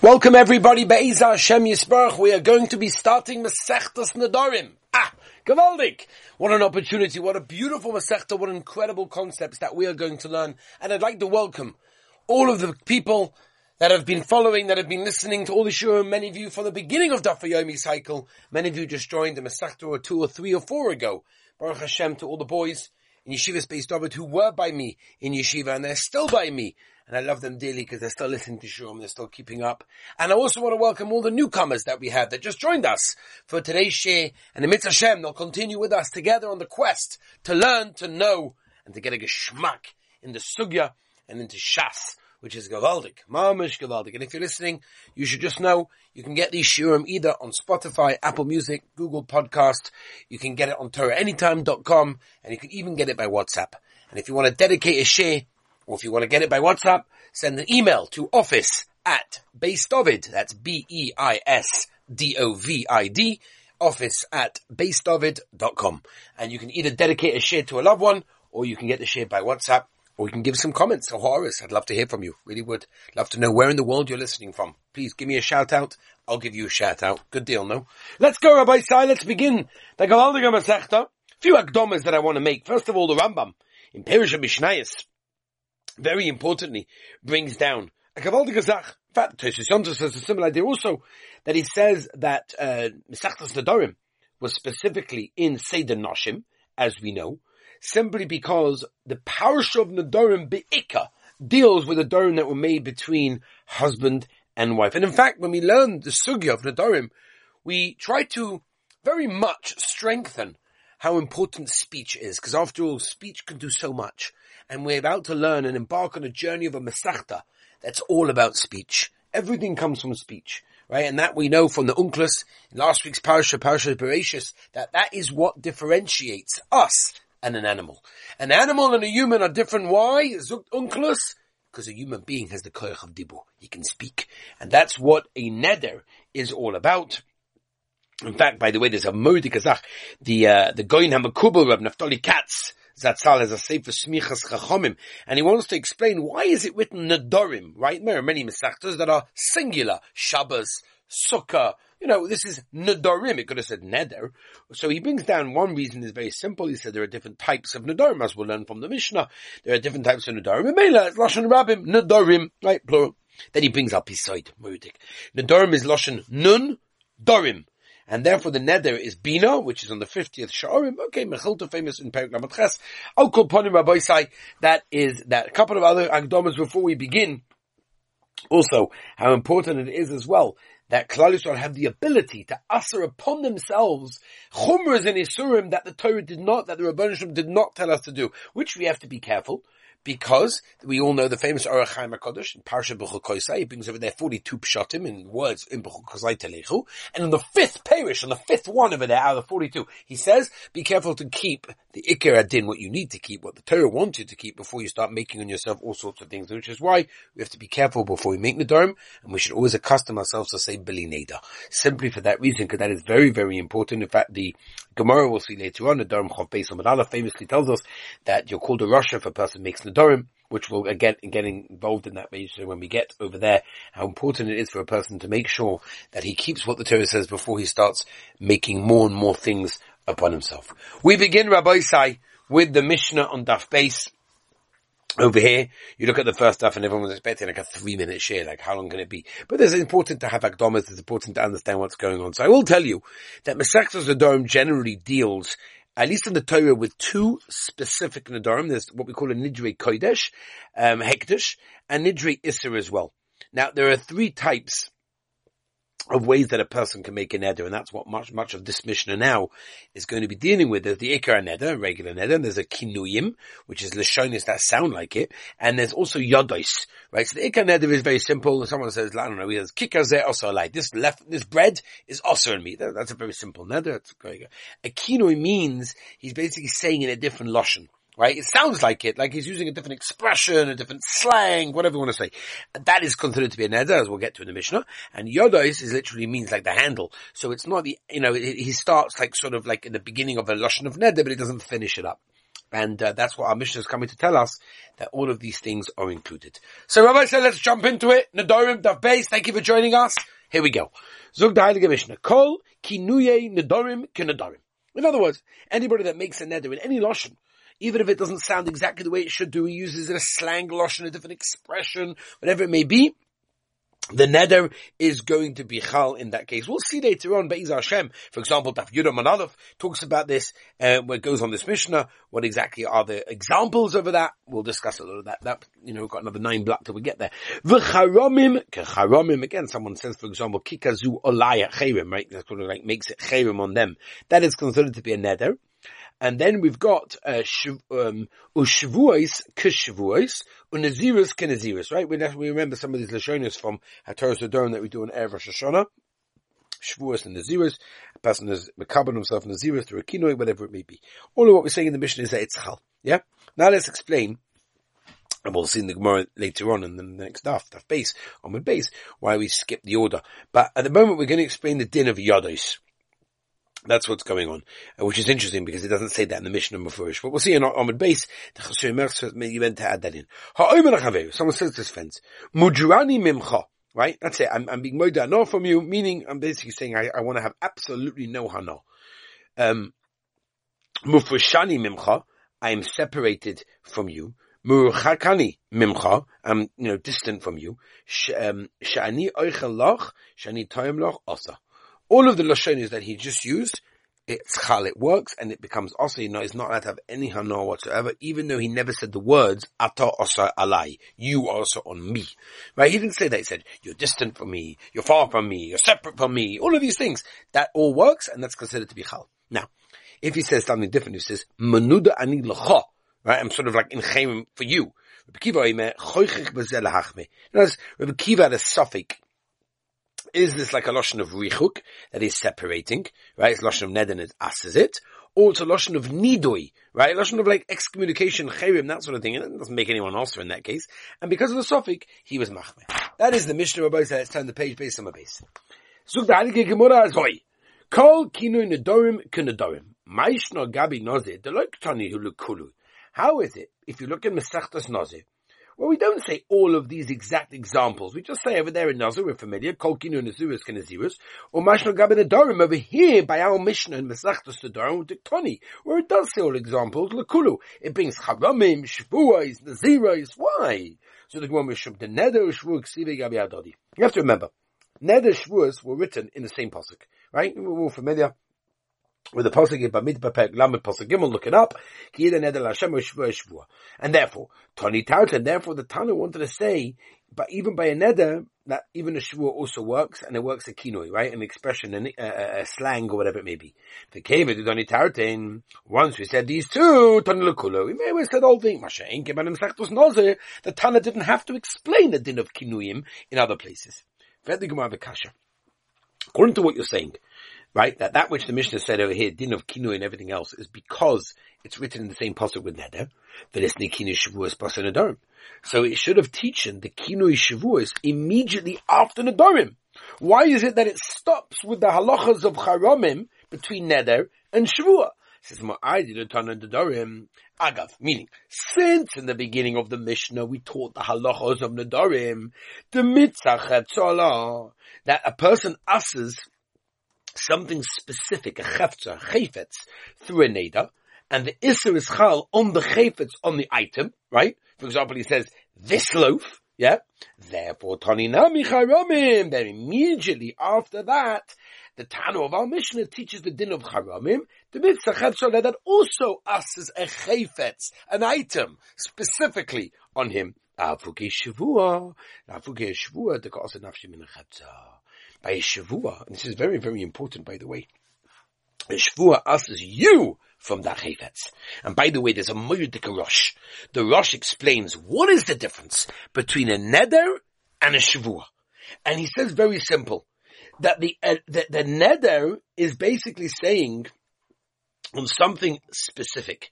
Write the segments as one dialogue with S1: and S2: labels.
S1: Welcome everybody, Be'ezah Hashem Yisbarach. We are going to be starting Masechtas Nedarim. Ah, Gavaldik! What an opportunity, what a beautiful Masechta, what incredible concepts that we are going to learn. And I'd like to welcome all of the people that have been following, that have been listening to all the shurim, many of you from the beginning of Daf Yomi cycle, many of you just joined the Masechta or two or three or four ago. Baruch Hashem to all the boys in Yeshiva Beis David who were by me in Yeshiva and they're still by me and I love them dearly because they're still listening to Shurim, they're still keeping up. And I also want to welcome all the newcomers that we have that just joined us for today's share. And the Mitzvah Hashem, they'll continue with us together on the quest to learn, to know, and to get a geschmack in the Sugya and into Shas, which is Gavaldik, Mamish Gavaldik. And if you're listening, you should just know you can get these Shurim either on Spotify, Apple Music, Google Podcast. You can get it on TorahAnytime.com and you can even get it by WhatsApp. And if you want to dedicate a share or if you want to get it by WhatsApp, send an email to office at beisdovid, that's B-E-I-S-D-O-V-I-D, office at beisdovid.com. And you can either dedicate a share to a loved one, or you can get the share by WhatsApp, or you can give some comments or horrors. I'd love to hear from you. Really would. Love to know where in the world you're listening from. Please give me a shout out. I'll give you a shout out. Good deal, no? Let's go, Rabbosai. Let's begin. The Gavaldiga. A few akdomas that I want to make. First of all, the Rambam in Perisha Mishnayis very importantly, brings down a Kavaldige Zach. In fact, Toshis says a similar idea also, that he says that, uh, Mesachtas Nedarim was specifically in Seder Noshim, as we know, simply because the Parsha of Nedarim Be'ika deals with the Nedarim that were made between husband and wife. And in fact, when we learn the Sugya of Nedarim, we try to very much strengthen how important speech is, because after all, speech can do so much and we're about to learn and embark on a journey of a Masachta that's all about speech. Everything comes from speech, right? And that we know from the Onkelos in last week's parasha, parasha Bereshis, that that is what differentiates us and an animal. An animal and a human are different. Why? Onkelos? Because a human being has the koyach of dibu. He can speak. And that's what a neder is all about. In fact, by the way, there's a Modi Kazakh, the, uh, the Goyin HaMakubal of Naftali Katz, Zatzal has a Sefer Smichas Chachomim, and he wants to explain why is it written Nadorim, right? There are many Mesachtas that are singular, Shabbos, Sukkah, you know, this is Nadorim. It could have said Neder. So he brings down one reason is very simple. He said there are different types of Nadorim, as we'll learn from the Mishnah. There are different types of Nadorim. Mela, it's Lashon Rabbim, Nadorim, right, plural. Then he brings up his side, Murudik. Nadorim is Lashon Nun, Dorim and therefore the neder is bina, which is on the 50th Sha'arim. Okay, Mechilta famous in Perik Lamat Ches. I'll call upon Rabbi that is, that a couple of other agdomas before we begin. Also, how important it is as well that Klal Yisrael have the ability to usher upon themselves chumras and isurim that the Torah did not, that the Rabbanishim did not tell us to do, which we have to be careful because we all know the famous Orach HaKadosh in Parsha B'chol he brings over there 42 pshatim in words in B'chol Telechu, and in the fifth parish, on the fifth one over there out of the 42, he says, be careful to keep the Iker Adin, what you need to keep, what the Torah wants you to keep before you start making on yourself all sorts of things, which is why we have to be careful before we make the Dharm, and we should always accustom ourselves to say Bili Neda. Simply for that reason, because that is very, very important. In fact, the Gemara we'll see later on, the Dharm Chav Beis famously tells us that you're called a rasha if a person makes Nadarim, which will again get involved in that when we get over there, how important it is for a person to make sure that he keeps what the Torah says before he starts making more and more things upon himself. We begin, Rabbosai, with the Mishnah on Daf Beis. Over here, you look at the first stuff and everyone was expecting like a three minute share, like how long can it be? But it's important to have akdomas, it's important to understand what's going on. So I will tell you that Masechtas Nedarim generally deals at least in the Torah, with two specific Nadarim. There's what we call a Nidre Kodesh, um, Hekdesh, and Nidre Isser as well. Now, there are three types of ways that a person can make a neder, and that's what much much of this Mishnah now is going to be dealing with. There's the ikar neder, regular neder, and there's a kinuyim, which is lashonis that sound like it, and there's also yodos, right? So the ikar neder is very simple. Someone says, I don't know, he says kikazeh also like this left, this bread is also in me. That's a very simple neder. A kinui means he's basically saying in a different lashon right? It sounds like it, like he's using a different expression, a different slang, whatever you want to say. That is considered to be a neder, as we'll get to in the Mishnah. And yodos is literally means like the handle. So it's not the, you know, he starts like sort of like in the beginning of a lashon of neder, but it doesn't finish it up. And uh, that's what our Mishnah is coming to tell us, that all of these things are included. So Rabbi said, let's jump into it. Nadorim, Daf Beis, thank you for joining us. Here we go. Zug the Heilige Mishnah. Kol kinuye Nadorim kinadorim. In other words, anybody that makes a neder in any Lashon, even if it doesn't sound exactly the way it should do, he uses a slang Lashon, a different expression, whatever it may be, the neder is going to be chal in that case. We'll see later on, Be'ez Hashem, for example, Daf Yudam Manalov talks about this, uh, where it goes on this Mishnah, what exactly are the examples over that? We'll discuss a little of that, that, you know, we've got another nine block till we get there. V'charomim, kecharomim, again, someone says, for example, kikazu olaya cherim, right? That's of like makes it cherim on them. That is considered to be a neder. And then we've got uh, um, ushvuos kishvuos unazirus kenazirus. Right? We, remember some of these lashonis from Hataras Nedarim that we do in Erev Rosh Hashanah. Shavuos and Nazirus. A person is mekaban himself in Nazirus through a kinoi, whatever it may be. All of what we're saying in the mission is that it's chal. Yeah? Now let's explain and we'll see in the Gemara later on in the next daf, daf beis, on the base, why we skip the order. But at the moment we're going to explain the din of Yados. That's what's going on, uh, which is interesting because it doesn't say that in the Mishnah Mefurish. But we'll see in Ahmed base, you meant to add that in. Someone says this fence. Mimcha. Right? That's it. I'm, I'm being moida no from you, meaning I'm basically saying I, I want to have absolutely no hana. Um, Mufushani mimcha. I am separated from you. Murchakani mimcha. I'm, you know, distant from you. Um, shani oichel loch. Shani toim loch osa all of the lashonis that he just used, it's chal, it works, and it becomes also, you know, it's not allowed to have any hana whatsoever, even though he never said the words, ata osa alai, you also on me. Right? He didn't say that, he said, you're distant from me, you're far from me, you're separate from me, all of these things. That all works, and that's considered to be chal. Now, if he says something different, he says, manuda ani l'cha, right? I'm sort of like in chayim for you. Rabbi Akiva, Rabbi Akiva had a suffix is this like a lotion of richuk that is separating, right? It's lotion of neden is asses it, or it's a lotion of nidoi, right? A lotion of like excommunication, cherim, that sort of thing. And it doesn't make anyone also in that case. And because of the suffix, he was machme. That is the Mishnah Rabbi said. Let's turn the page based on my base. Zug the Heilige Gemara hoy. Kol kinui nedorim k'nedorim. Maishno gabi tani hulukulu. How is it, if you look at Mesechtas Noze, well, we don't say all of these exact examples. We just say over there in Nazir, we're familiar, Kolkinu Nazirus Kanazirus, or Mashna Gabin over here by our Mishnah in Mesachtos Adorim Diktoni, where it does say all examples, Lakulu. It brings Charamim, Shvuais, Nazirais. Why? So the Gemara Mishum, the Neder Shvu Ksive Gabi Adodi. You have to remember, Neder Shvuas were written in the same pasuk, right? We're all familiar with the pasuk in Bamidbar Pek Lamed pasuk Gimel, look it up. And therefore, Tartan, therefore the Tana wanted to say, but even by a neder, that even a shvua also works, and it works a kinoi, right? An expression, an, a, a, slang, or whatever it may be. The came to Tani Tartan, once we said these two, Tani Lukulo, we may have said all things, the Tana didn't have to explain the din of kinuim in other places. According to what you're saying, right? That that which the Mishnah said over here, din of kinu and everything else, is because it's written in the same pasuk with neder. V'lisni kinu shavuos pasan nedarim. So it should have teaching the kinu shavuos immediately after nedarim. Why is it that it stops with the halachas of charamim between neder and shavua? Says Agav, meaning, since in the beginning of the Mishnah we taught the halachos of Nadarim, the mitzvah that a person asses something specific, a chefza, through a neder, and the isser is chal on the chayfetz on the item, right? For example, he says, this loaf, yeah? Therefore, Tanina Chayramim. Then immediately after that, the Tano of our Mishnah teaches the din of Charamim, the mitzvah chevsha that also asks a chayfetz, an item, specifically on him. The by Shavua, and this is very, very important by the way, Shavua asks you from that Chayfetz. And by the way, there's a Murdik Rosh. The Rosh explains what is the difference between a Neder and a Shavua. And he says very simple, that the, uh, the, the Neder is basically saying on something specific.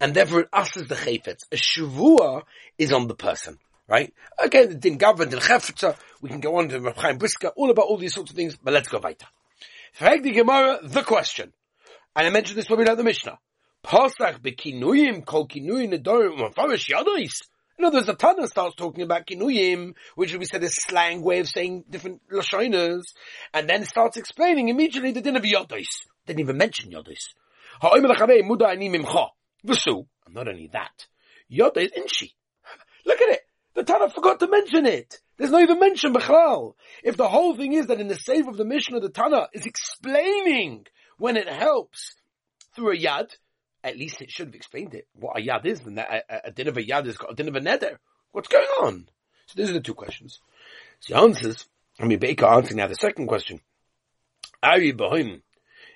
S1: And therefore it asks the Chayfetz. A Shavua is on the person right? Okay, the din governed the chefetza. We can go on to Rav Chaim Brisker, all about all these sorts of things, but let's go weiter. Frag the Gemara the question, and I mentioned this when we learned the Mishnah. Pasach bekinuyim kol kinuyim nedorim mafarish yadois. In other words, the Tana starts talking about kinuyim, which we said is slang way of saying different lashonas, and then starts explaining immediately the din of yadois. Didn't even mention yadois. Ha'oim l'chavei muda ani mimcha. V'su, and not only that, yadois inshi. Look at it. The Tana forgot to mention it. There's no even mention Bechlal. If the whole thing is that in the save of the of the Tana is explaining when it helps through a yad, at least it should have explained it. What a yad is, and that a, a, din of a yad has got a din of a nether. What's going on? So these are the two questions. So he answers, I mean, Baker answering now the second question.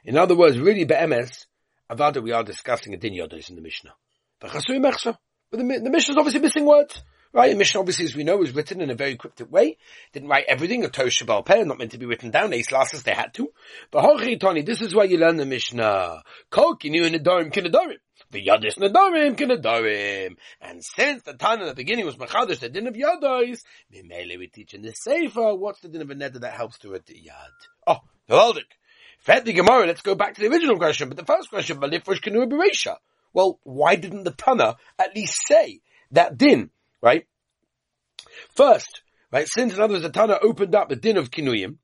S1: In other words, really be'emes, avada we are discussing a din yodos in the Mishnah. But the, the Mishnah is obviously missing words. Right, the Mishnah obviously, as we know, was written in a very cryptic way. Didn't write everything, a Torah Shebaal Peh, not meant to be written down. Ace losses, they had to. But Hochi Tony, this is why you learn the Mishnah. Kol kinu nedarim kinedarim. V'yadis nedarim kinedarim. And since the time in the beginning was Machadish, the din of Yadis, Mimele we teach in the Sefer, what's the din of a neder that helps to a Yad? Oh, the Haldik. Fed the Gemara, let's go back to the original question, but the first question, Balifrosh Kanu Beresha. Well, why didn't the Tana at least say that din? Right? First, right, since in other words the Tana opened up the din of Kinuyim,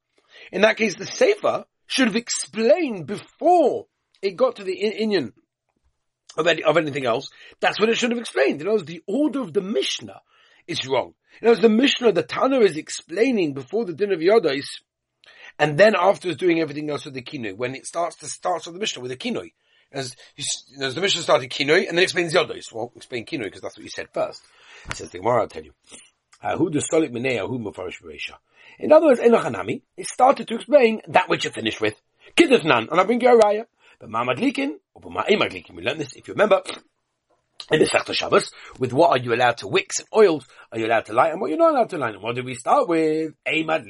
S1: in that case the Sefer should have explained before it got to the Inyan of, any, of anything else. That's what it should have explained. In other words, the order of the Mishnah is wrong. In other words, the Mishnah, the Tana is explaining before the din of Yodais, and then afterwards doing everything else with the Kinoi, when it starts to start with the Mishnah with the Kinoi. As, as the Mishnah started Kinoi, and then explains Yodos. Well, explain Kinoi because that's what you said first. Says the Gemara, I'll tell you. In other words, Enochanami, it started to explain that which you finished with. Kiddushnan, and I bring you a raya. But Ma'amad Likin, or Ma'amad Likin, we learned this, if you remember, in the Sechta Shabbos, with what are you allowed to wicks and oils, are you allowed to light, and what you're not allowed to light. And what did we start with? Amad.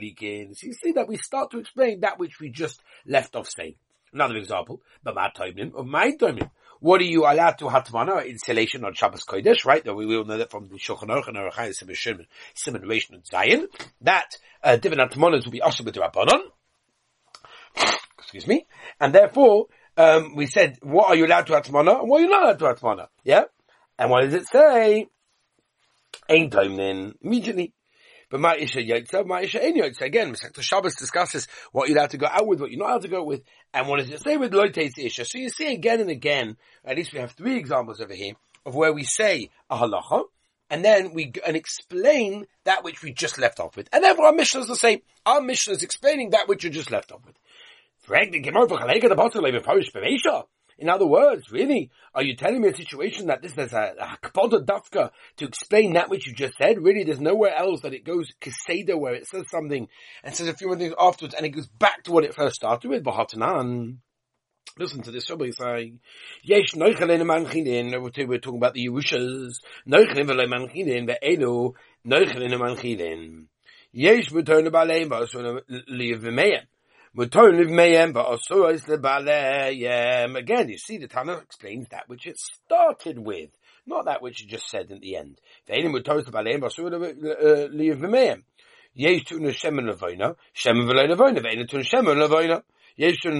S1: So you see that we start to explain that which we just left off saying. Another example, B'mad Toimnim, or My Toimnim. What are you allowed to hatmana insulation on Shabbos Kodesh, right? That we will know that from the Shulchan Aruch and Orach Chaim Simon Simon Ration and Zion. That uh, different hatmanas will be also with Rabbanon. Excuse me. And therefore, um, we said, what are you allowed to hatmana and what are you not allowed to hatmana? Yeah? And what does it say? Ain't time then. Immediately. But Ma'isha Yotza, Ma'isha Ein Yotza. Again, Masechta Shabbos discusses what you're allowed to go out with, what you're not allowed to go with, and what does it say with Loites Isha. So you see again and again, at least we have three examples over here, of where we say a halacha, and then we and explain that which we just left off with. And therefore our mission is the same. Our mission is explaining that which you just left off with. In other words, really, are you telling me a situation that this is a, a dafka to explain that which you just said? Really, there's nowhere else that it goes keseda where it says something and says a few more things afterwards and it goes back to what it first started with, Bahatanan. Listen to this. Somebody saying, "Yesh noichelen manchinin." We're talking about the Yerushas. Noichelen v'le manchinin ve'elu noichelen manchinin. Yesh b'tonu b'aleim v'asun liv v'meim. Again, you see the Tana explains that which it started with, not that which it just said at the end.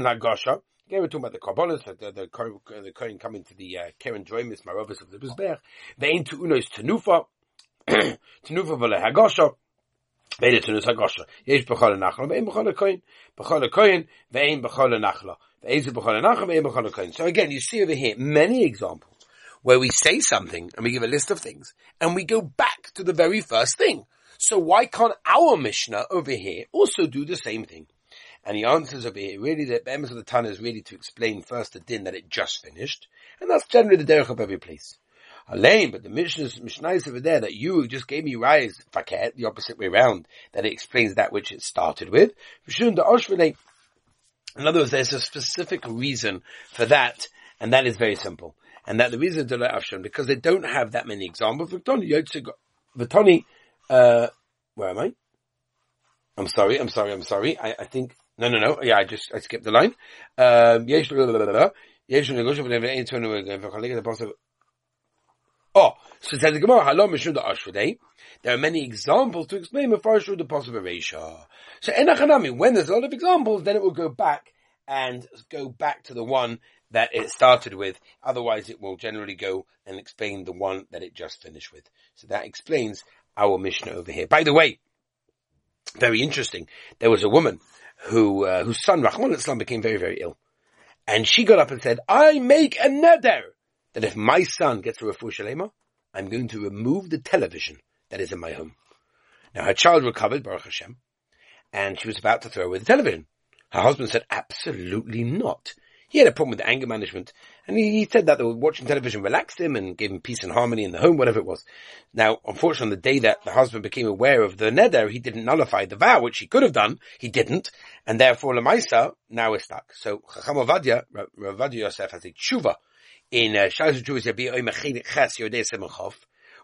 S1: lagosha. Again, we're talking about the carbonas, the, the, the, coming to the, uh, Karen Droimis, Marovis of the Mizbeach. Ve'en tu'uno is tenufa, tenufa v'le hagosha. So again, you see over here many examples where we say something and we give a list of things and we go back to the very first thing. So why can't our Mishnah over here also do the same thing? And he answers over here, really the Bemis of the Tana is really to explain first the din that it just finished, and that's generally the derech of every place. Alain, but the Mishnah, Mishnah is over there that you just gave me rise, faket, the opposite way around, that it explains that which it started with. In other words, there's a specific reason for that, and that is very simple. And that the reason is Afshan, because they don't have that many examples. Vitoni, uh, where am I? I'm sorry, I'm sorry, I'm sorry. I, I think, no, no, no, yeah, I just, I skipped the line. Um, Oh, so says the Gemara, Halom Mishum the Ashvadei. There are many examples to explain the Farshu the possible Reisha. So Enachanami, when there's a lot of examples, then it will go back and go back to the one that it started with. Otherwise it will generally go and explain the one that it just finished with. So that explains our Mishnah over here. By the way, very interesting. There was a woman who, uh, whose son, Rachmana Litzlan, became very, very ill. And she got up and said, I make a neder that if my son gets a refu shalema, I'm going to remove the television that is in my home. Now her child recovered, Baruch Hashem, and she was about to throw away the television. Her husband said, absolutely not. He had a problem with anger management, and he, he said that watching television relaxed him and gave him peace and harmony in the home, whatever it was. Now, unfortunately, on the day that the husband became aware of the neder, he didn't nullify the vow, which he could have done. He didn't, and therefore Lamaisa now is stuck. So Chacham Ovadia, Ravadia Yosef has a tshuva in uh,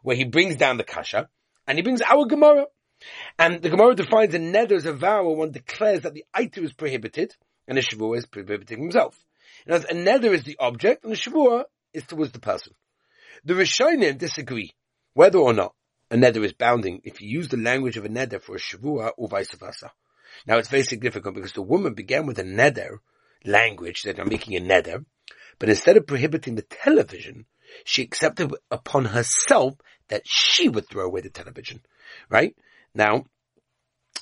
S1: where he brings down the kasha, and he brings our Gemara. And the Gemara defines a neder as a vow where one declares that the item is prohibited, and the shavua is prohibiting himself. Other words, a neder is the object, and the shavua is towards the person. The Rishonim disagree whether or not a neder is bounding if you use the language of a neder for a shavua or vice versa. Now it's very significant because the woman began with a neder language that I'm making a neder, but instead of prohibiting the television, she accepted upon herself that she would throw away the television. Right? Now,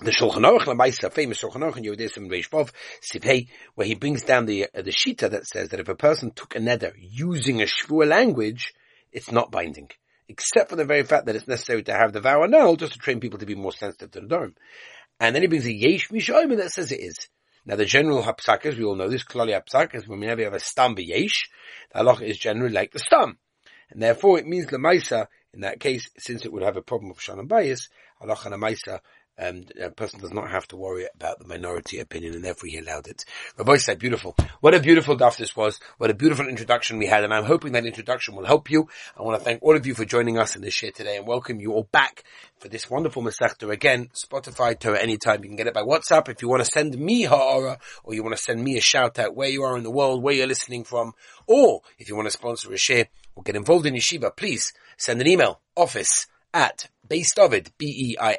S1: the Shulchan Aruch Lamaisa, famous Shulchan Aruch in Yoreh De'ah Reish Vav, Sipei, where he brings down the uh, the shita that says that if a person took a neder using a shvua language, it's not binding, except for the very fact that it's necessary to have the vow annul just to train people to be more sensitive to the Dharm. And then he brings a yesh mishoyim that says it is. Now the general hapsakas, we all know this, klali hapsakas, whenever you have a stam yesh, the halacha is generally like the stam. And therefore it means lemaisa, in that case, since it would have a problem of shalom bias, halacha lemaisa um, a person does not have to worry about the minority opinion, and therefore he allowed it. Rabbi said, beautiful. What a beautiful daf this was. What a beautiful introduction we had, and I'm hoping that introduction will help you. I want to thank all of you for joining us in this share today, and welcome you all back for this wonderful Masechta. Again, Spotify, Torah, anytime. You can get it by WhatsApp. If you want to send me Ha'ara, or you want to send me a shout out where you are in the world, where you're listening from, or if you want to sponsor a share or get involved in yeshiva, please send an email, office at Beisdovid, B-E-I-S-D-O-V-I-D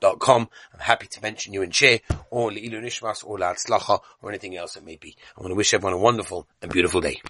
S1: dot com. I'm happy to mention you and share or Le'ilu Nishmas or La'atzlacha or anything else it may be. I want to wish everyone a wonderful and beautiful day.